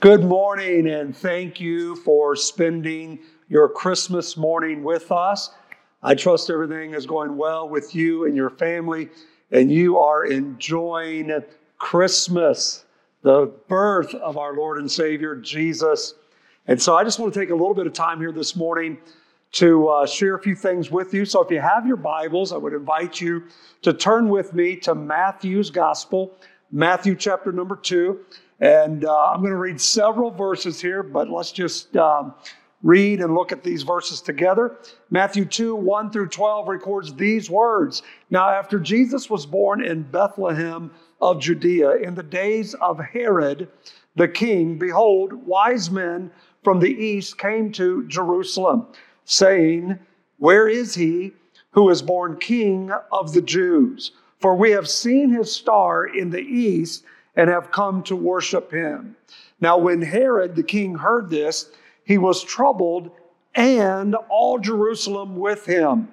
Good morning, and thank you for spending your Christmas morning with us. I trust everything is going well with you and your family, and you are enjoying Christmas, the birth of our Lord and Savior, Jesus. And so I just want to take a little bit of time here this morning to uh, share a few things with you. So if you have your Bibles, I would invite you to turn with me to Matthew's Gospel, Matthew chapter number two. And uh, I'm going to read several verses here, but let's just um, read and look at these verses together. Matthew 2 1 through 12 records these words Now, after Jesus was born in Bethlehem of Judea, in the days of Herod the king, behold, wise men from the east came to Jerusalem, saying, Where is he who is born king of the Jews? For we have seen his star in the east and have come to worship him. Now, when Herod the king heard this, he was troubled, and all Jerusalem with him.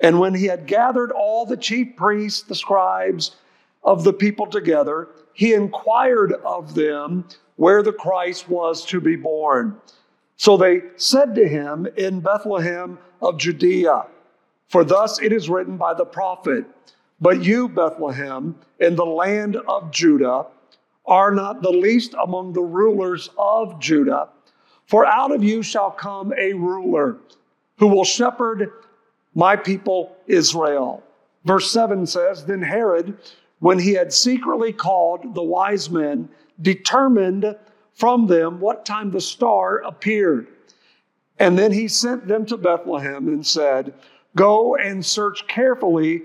And when he had gathered all the chief priests, the scribes of the people together, he inquired of them where the Christ was to be born. So they said to him, In Bethlehem of Judea, for thus it is written by the prophet. But you, Bethlehem, in the land of Judah, are not the least among the rulers of Judah. For out of you shall come a ruler who will shepherd my people Israel. Verse 7 says Then Herod, when he had secretly called the wise men, determined from them what time the star appeared. And then he sent them to Bethlehem and said, Go and search carefully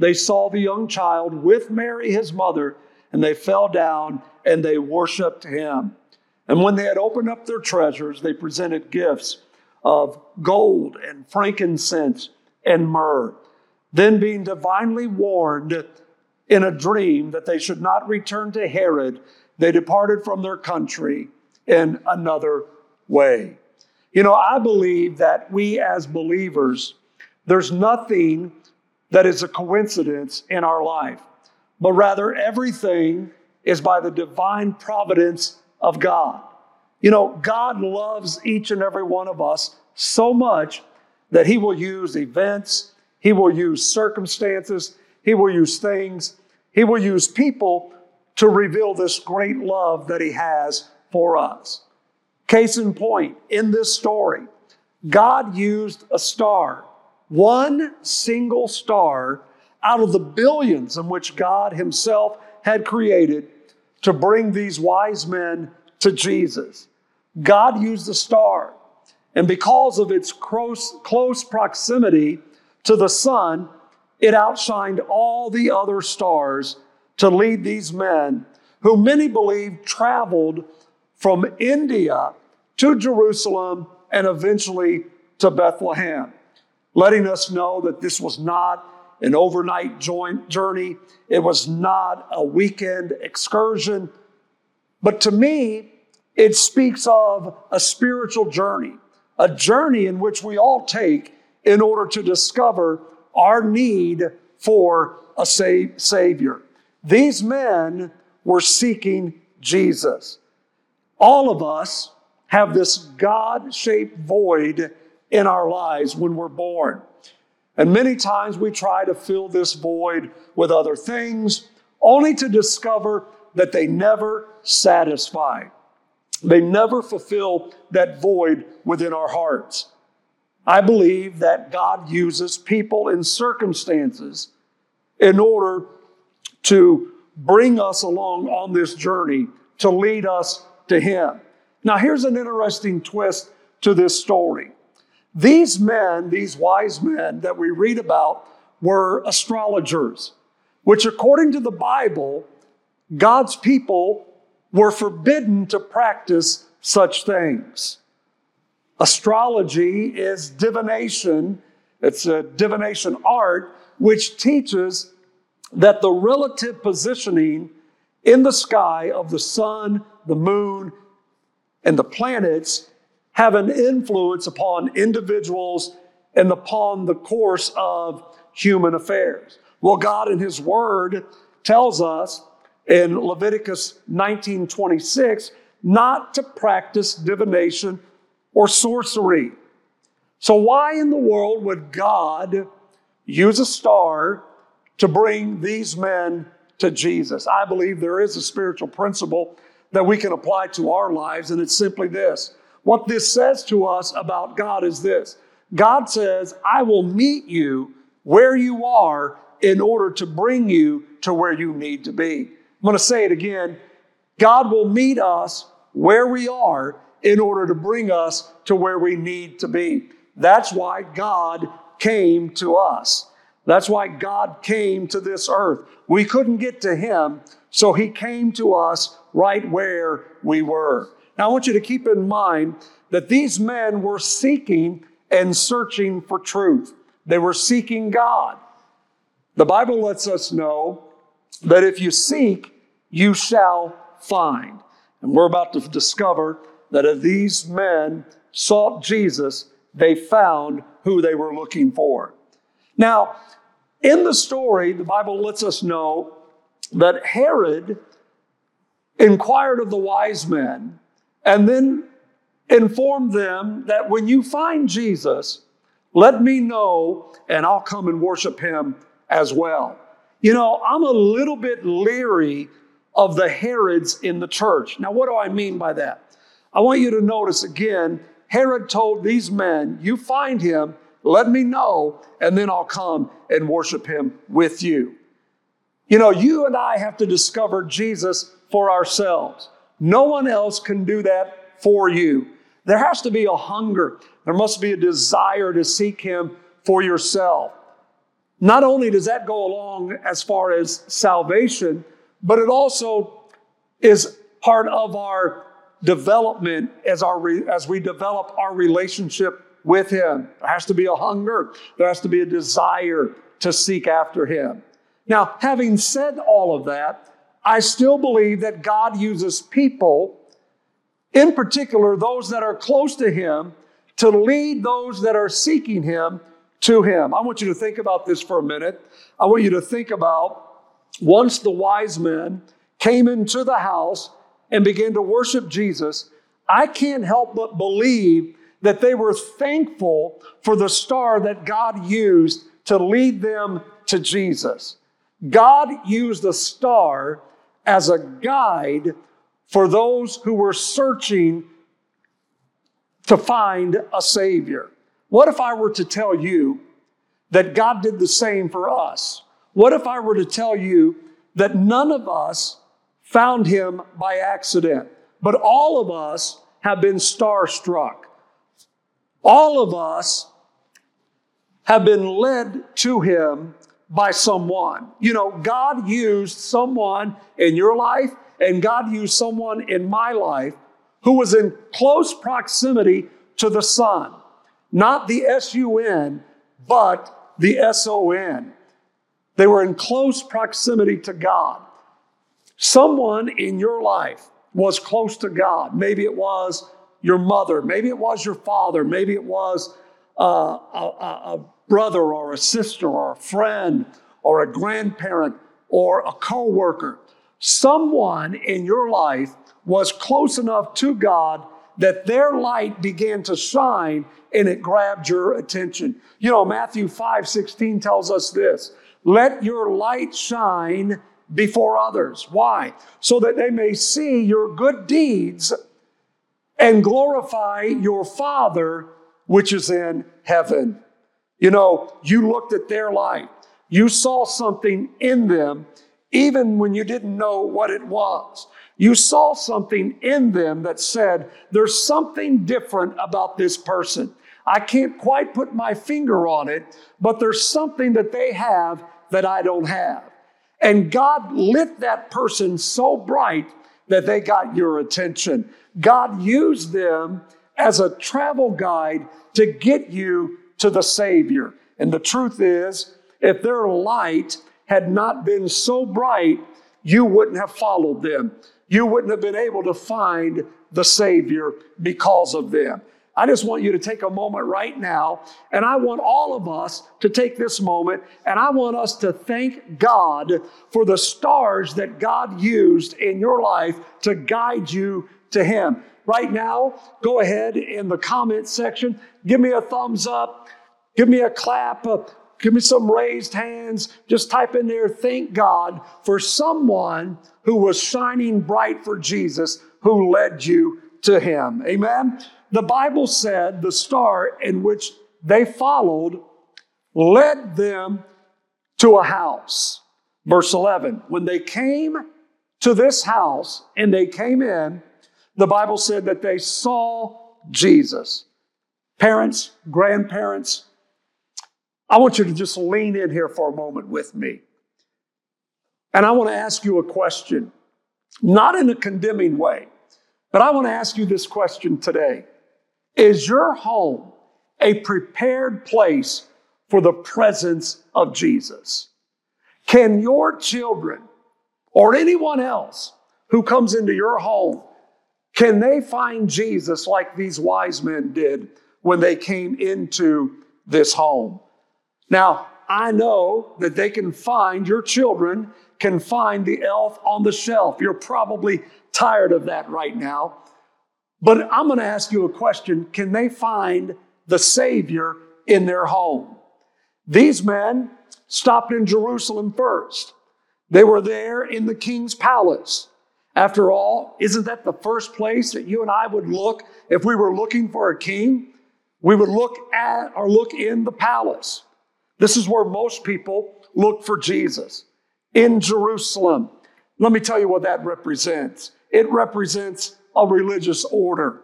they saw the young child with Mary, his mother, and they fell down and they worshiped him. And when they had opened up their treasures, they presented gifts of gold and frankincense and myrrh. Then, being divinely warned in a dream that they should not return to Herod, they departed from their country in another way. You know, I believe that we as believers, there's nothing that is a coincidence in our life, but rather everything is by the divine providence of God. You know, God loves each and every one of us so much that He will use events, He will use circumstances, He will use things, He will use people to reveal this great love that He has for us. Case in point, in this story, God used a star one single star out of the billions in which God Himself had created to bring these wise men to Jesus. God used the star, and because of its close, close proximity to the sun, it outshined all the other stars to lead these men, who many believe traveled from India to Jerusalem and eventually to Bethlehem letting us know that this was not an overnight joint journey. It was not a weekend excursion. But to me, it speaks of a spiritual journey, a journey in which we all take in order to discover our need for a Savior. These men were seeking Jesus. All of us have this God shaped void in our lives when we're born. And many times we try to fill this void with other things, only to discover that they never satisfy. They never fulfill that void within our hearts. I believe that God uses people and circumstances in order to bring us along on this journey, to lead us to Him. Now, here's an interesting twist to this story. These men, these wise men that we read about, were astrologers, which, according to the Bible, God's people were forbidden to practice such things. Astrology is divination. It's a divination art which teaches that the relative positioning in the sky of the sun, the moon, and the planets have an influence upon individuals and upon the course of human affairs. Well, God in His Word tells us in Leviticus 19:26 not to practice divination or sorcery. So why in the world would God use a star to bring these men to Jesus? I believe there is a spiritual principle that we can apply to our lives, and it's simply this. What this says to us about God is this God says, I will meet you where you are in order to bring you to where you need to be. I'm going to say it again. God will meet us where we are in order to bring us to where we need to be. That's why God came to us. That's why God came to this earth. We couldn't get to Him, so He came to us right where we were. Now, I want you to keep in mind that these men were seeking and searching for truth. They were seeking God. The Bible lets us know that if you seek, you shall find. And we're about to discover that if these men sought Jesus, they found who they were looking for. Now, in the story, the Bible lets us know that Herod inquired of the wise men and then inform them that when you find Jesus, let me know and I'll come and worship him as well. You know, I'm a little bit leery of the Herods in the church. Now, what do I mean by that? I want you to notice again, Herod told these men, You find him, let me know, and then I'll come and worship him with you. You know, you and I have to discover Jesus for ourselves. No one else can do that for you. There has to be a hunger, there must be a desire to seek him for yourself. Not only does that go along as far as salvation, but it also is part of our development as, our as we develop our relationship with Him. There has to be a hunger, there has to be a desire to seek after Him. Now, having said all of that, I still believe that God uses people, in particular those that are close to Him, to lead those that are seeking Him to Him. I want you to think about this for a minute. I want you to think about once the wise men came into the house and began to worship Jesus, I can't help but believe that they were thankful for the star that God used to lead them to Jesus. God used a star as a guide for those who were searching to find a Savior. What if I were to tell you that God did the same for us? What if I were to tell you that none of us found him by accident, but all of us have been starstruck? All of us have been led to him by someone. You know, God used someone in your life, and God used someone in my life who was in close proximity to the Son. Not the S U N, but the S O N. They were in close proximity to God. Someone in your life was close to God. Maybe it was your mother, maybe it was your father, maybe it was uh, a, a brother or a sister or a friend or a grandparent or a coworker. Someone in your life was close enough to God that their light began to shine and it grabbed your attention. You know, Matthew 5 16 tells us this let your light shine before others. Why? So that they may see your good deeds and glorify your Father which is in heaven. You know, you looked at their light. You saw something in them even when you didn't know what it was. You saw something in them that said, there's something different about this person. I can't quite put my finger on it, but there's something that they have that I don't have. And God lit that person so bright that they got your attention. God used them as a travel guide to get you to the Savior. And the truth is, if their light had not been so bright, you wouldn't have followed them. You wouldn't have been able to find the Savior because of them. I just want you to take a moment right now, and I want all of us to take this moment, and I want us to thank God for the stars that God used in your life to guide you to Him. Right now, go ahead in the comment section, give me a thumbs up, give me a clap, uh, give me some raised hands. Just type in there, thank God for someone who was shining bright for Jesus who led you to Him. Amen. The Bible said the star in which they followed led them to a house. Verse 11, when they came to this house and they came in, the Bible said that they saw Jesus. Parents, grandparents, I want you to just lean in here for a moment with me. And I want to ask you a question, not in a condemning way, but I want to ask you this question today. Is your home a prepared place for the presence of Jesus? Can your children or anyone else who comes into your home, can they find Jesus like these wise men did when they came into this home? Now, I know that they can find, your children can find the elf on the shelf. You're probably tired of that right now. But I'm going to ask you a question Can they find the Savior in their home? These men stopped in Jerusalem first. They were there in the king's palace. After all, isn't that the first place that you and I would look if we were looking for a king? We would look at or look in the palace. This is where most people look for Jesus in Jerusalem. Let me tell you what that represents. It represents a religious order.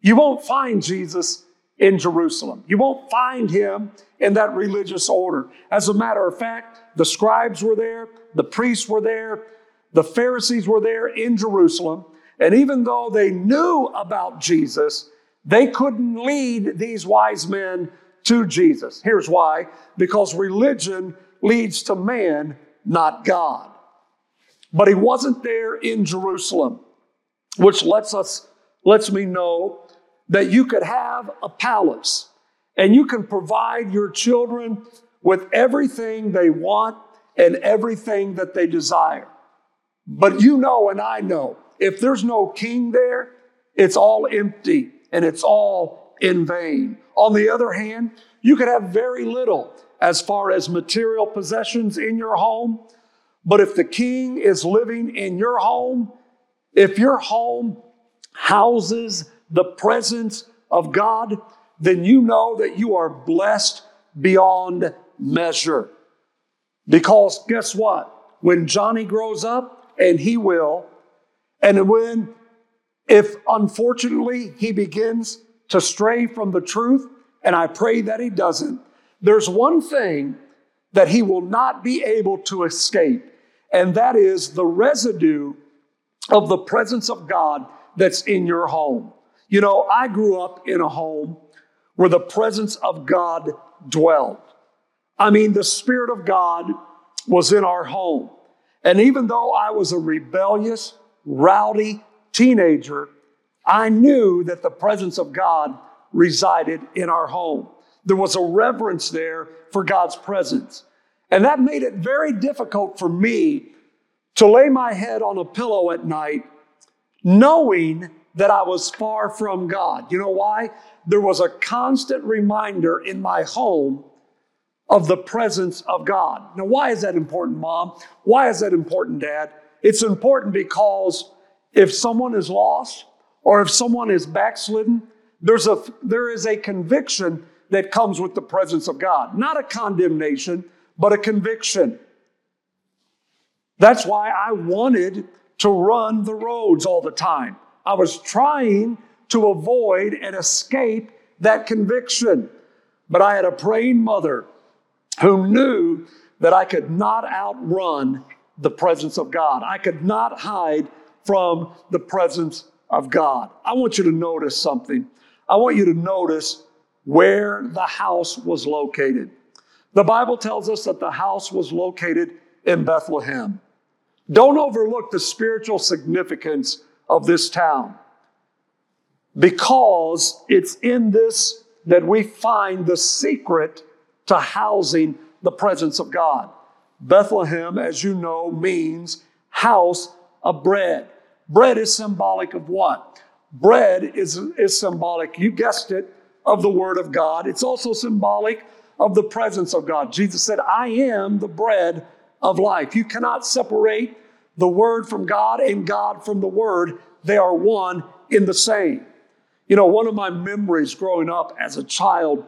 You won't find Jesus in Jerusalem. You won't find him in that religious order. As a matter of fact, the scribes were there, the priests were there, the Pharisees were there in Jerusalem. And even though they knew about Jesus, they couldn't lead these wise men to Jesus. Here's why because religion leads to man, not God. But he wasn't there in Jerusalem which lets us lets me know that you could have a palace and you can provide your children with everything they want and everything that they desire. But you know and I know if there's no king there, it's all empty and it's all in vain. On the other hand, you could have very little as far as material possessions in your home, but if the king is living in your home, if your home houses the presence of God, then you know that you are blessed beyond measure. Because guess what? When Johnny grows up, and he will, and when, if unfortunately he begins to stray from the truth, and I pray that he doesn't, there's one thing that he will not be able to escape, and that is the residue of the presence of God that's in your home. You know, I grew up in a home where the presence of God dwelled. I mean, the Spirit of God was in our home. And even though I was a rebellious, rowdy teenager, I knew that the presence of God resided in our home. There was a reverence there for God's presence. And that made it very difficult for me to lay my head on a pillow at night knowing that I was far from God. You know why? There was a constant reminder in my home of the presence of God. Now, why is that important, mom? Why is that important, dad? It's important because if someone is lost or if someone is backslidden, there's a, there is a conviction that comes with the presence of God. Not a condemnation, but a conviction. That's why I wanted to run the roads all the time. I was trying to avoid and escape that conviction. But I had a praying mother who knew that I could not outrun the presence of God. I could not hide from the presence of God. I want you to notice something. I want you to notice where the house was located. The Bible tells us that the house was located in Bethlehem. Don't overlook the spiritual significance of this town because it's in this that we find the secret to housing the presence of God. Bethlehem, as you know, means house of bread. Bread is symbolic of what? Bread is, is symbolic, you guessed it, of the Word of God. It's also symbolic of the presence of God. Jesus said, I am the bread of life. You cannot separate the Word from God and God from the Word. They are one in the same. You know, one of my memories growing up as a child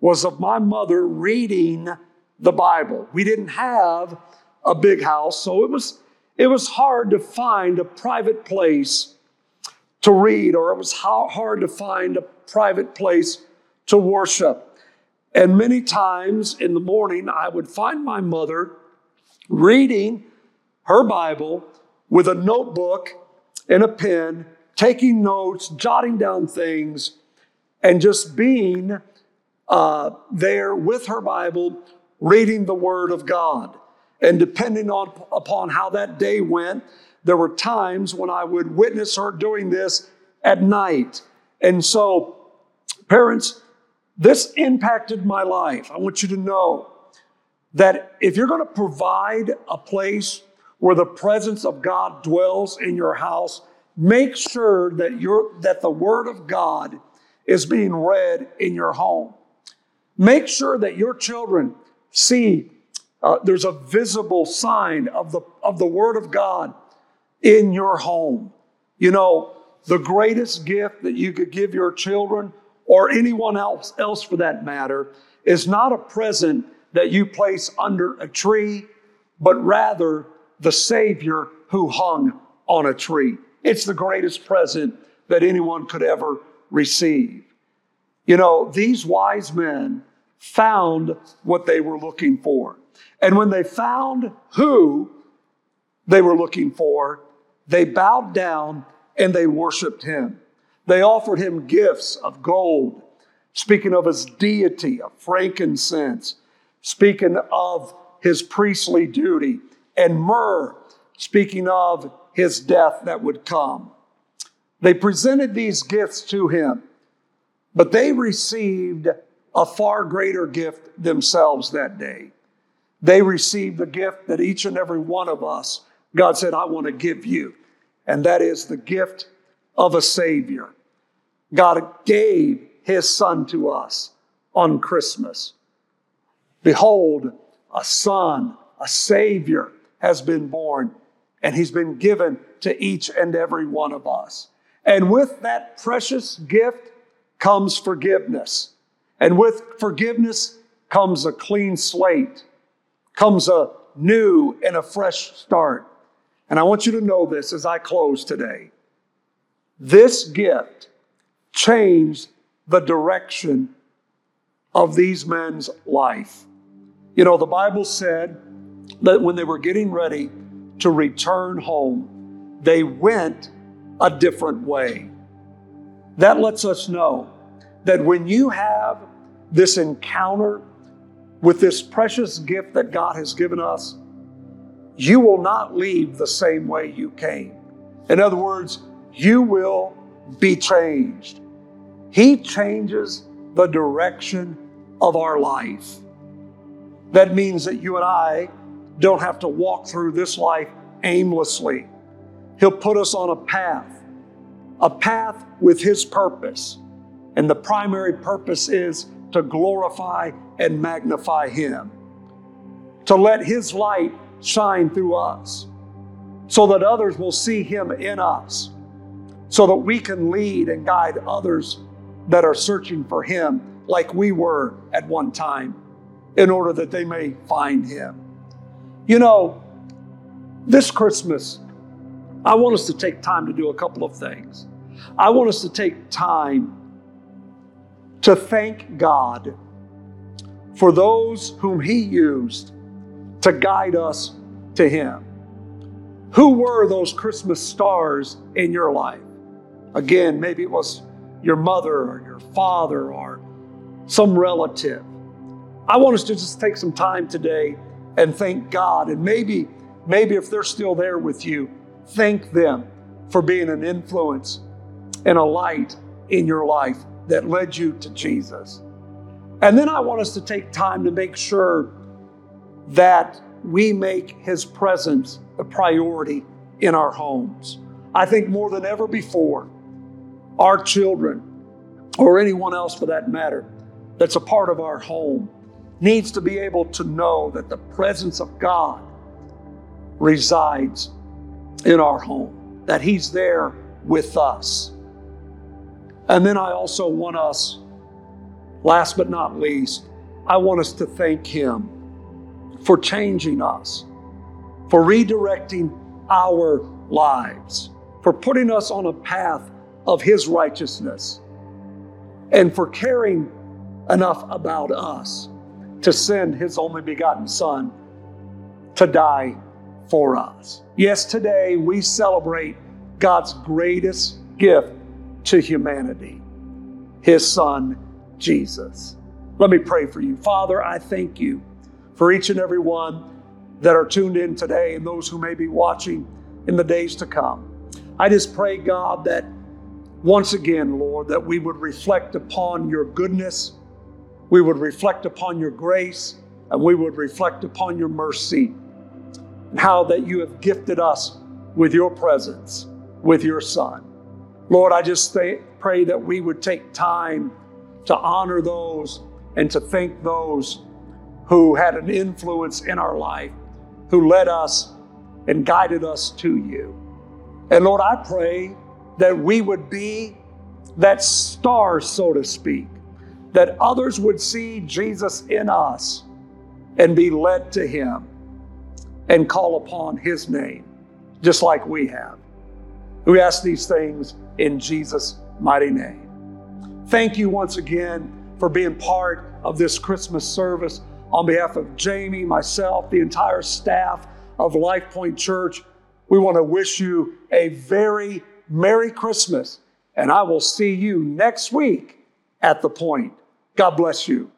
was of my mother reading the Bible. We didn't have a big house, so it was it was hard to find a private place to read, or it was hard to find a private place to worship. And many times in the morning, I would find my mother reading her Bible with a notebook and a pen, taking notes, jotting down things, and just being uh, there with her Bible, reading the Word of God. And depending on, upon how that day went, there were times when I would witness her doing this at night. And so, parents, this impacted my life. I want you to know that if you're going to provide a place where the presence of God dwells in your house, make sure that you that the word of God is being read in your home. Make sure that your children see uh, there's a visible sign of the, of the Word of God in your home. You know, the greatest gift that you could give your children or anyone else, else for that matter is not a present that you place under a tree, but rather the Savior who hung on a tree. It's the greatest present that anyone could ever receive. You know, these wise men found what they were looking for. And when they found who they were looking for, they bowed down and they worshiped him. They offered him gifts of gold, speaking of his deity, of frankincense, speaking of his priestly duty, and myrrh, speaking of his death that would come. They presented these gifts to him, but they received a far greater gift themselves that day. They received the gift that each and every one of us, God said, I want to give you. And that is the gift of a Savior. God gave His Son to us on Christmas. Behold, a Son, a Savior has been born, and He's been given to each and every one of us. And with that precious gift comes forgiveness. And with forgiveness comes a clean slate comes a new and a fresh start. And I want you to know this as I close today. This gift changed the direction of these men's life. You know, the Bible said that when they were getting ready to return home, they went a different way. That lets us know that when you have this encounter with this precious gift that God has given us, you will not leave the same way you came. In other words, you will be changed. He changes the direction of our life. That means that you and I don't have to walk through this life aimlessly. He'll put us on a path, a path with His purpose. And the primary purpose is to glorify and magnify Him, to let His light shine through us, so that others will see Him in us, so that we can lead and guide others that are searching for Him like we were at one time, in order that they may find Him. You know, this Christmas, I want us to take time to do a couple of things. I want us to take time to thank God for those whom He used to guide us to Him. Who were those Christmas stars in your life? Again, maybe it was your mother or your father or some relative. I want us to just take some time today and thank God. And maybe, maybe if they're still there with you, thank them for being an influence and a light in your life that led you to Jesus. And then I want us to take time to make sure that we make His presence a priority in our homes. I think more than ever before, our children, or anyone else for that matter, that's a part of our home, needs to be able to know that the presence of God resides in our home, that He's there with us. And then I also want us, last but not least, I want us to thank Him for changing us, for redirecting our lives, for putting us on a path of His righteousness, and for caring enough about us to send His only begotten Son to die for us. Yes, today we celebrate God's greatest gift to humanity, His Son, Jesus. Let me pray for you. Father, I thank you for each and every one that are tuned in today and those who may be watching in the days to come. I just pray, God, that once again, Lord, that we would reflect upon your goodness, we would reflect upon your grace, and we would reflect upon your mercy, and how that you have gifted us with your presence, with your Son. Lord, I just pray that we would take time to honor those and to thank those who had an influence in our life, who led us and guided us to you. And Lord, I pray that we would be that star, so to speak, that others would see Jesus in us and be led to Him and call upon His name, just like we have. We ask these things in Jesus' mighty name. Thank you once again for being part of this Christmas service. On behalf of Jamie, myself, the entire staff of Life Point Church, we want to wish you a very Merry Christmas, and I will see you next week at the point. God bless you.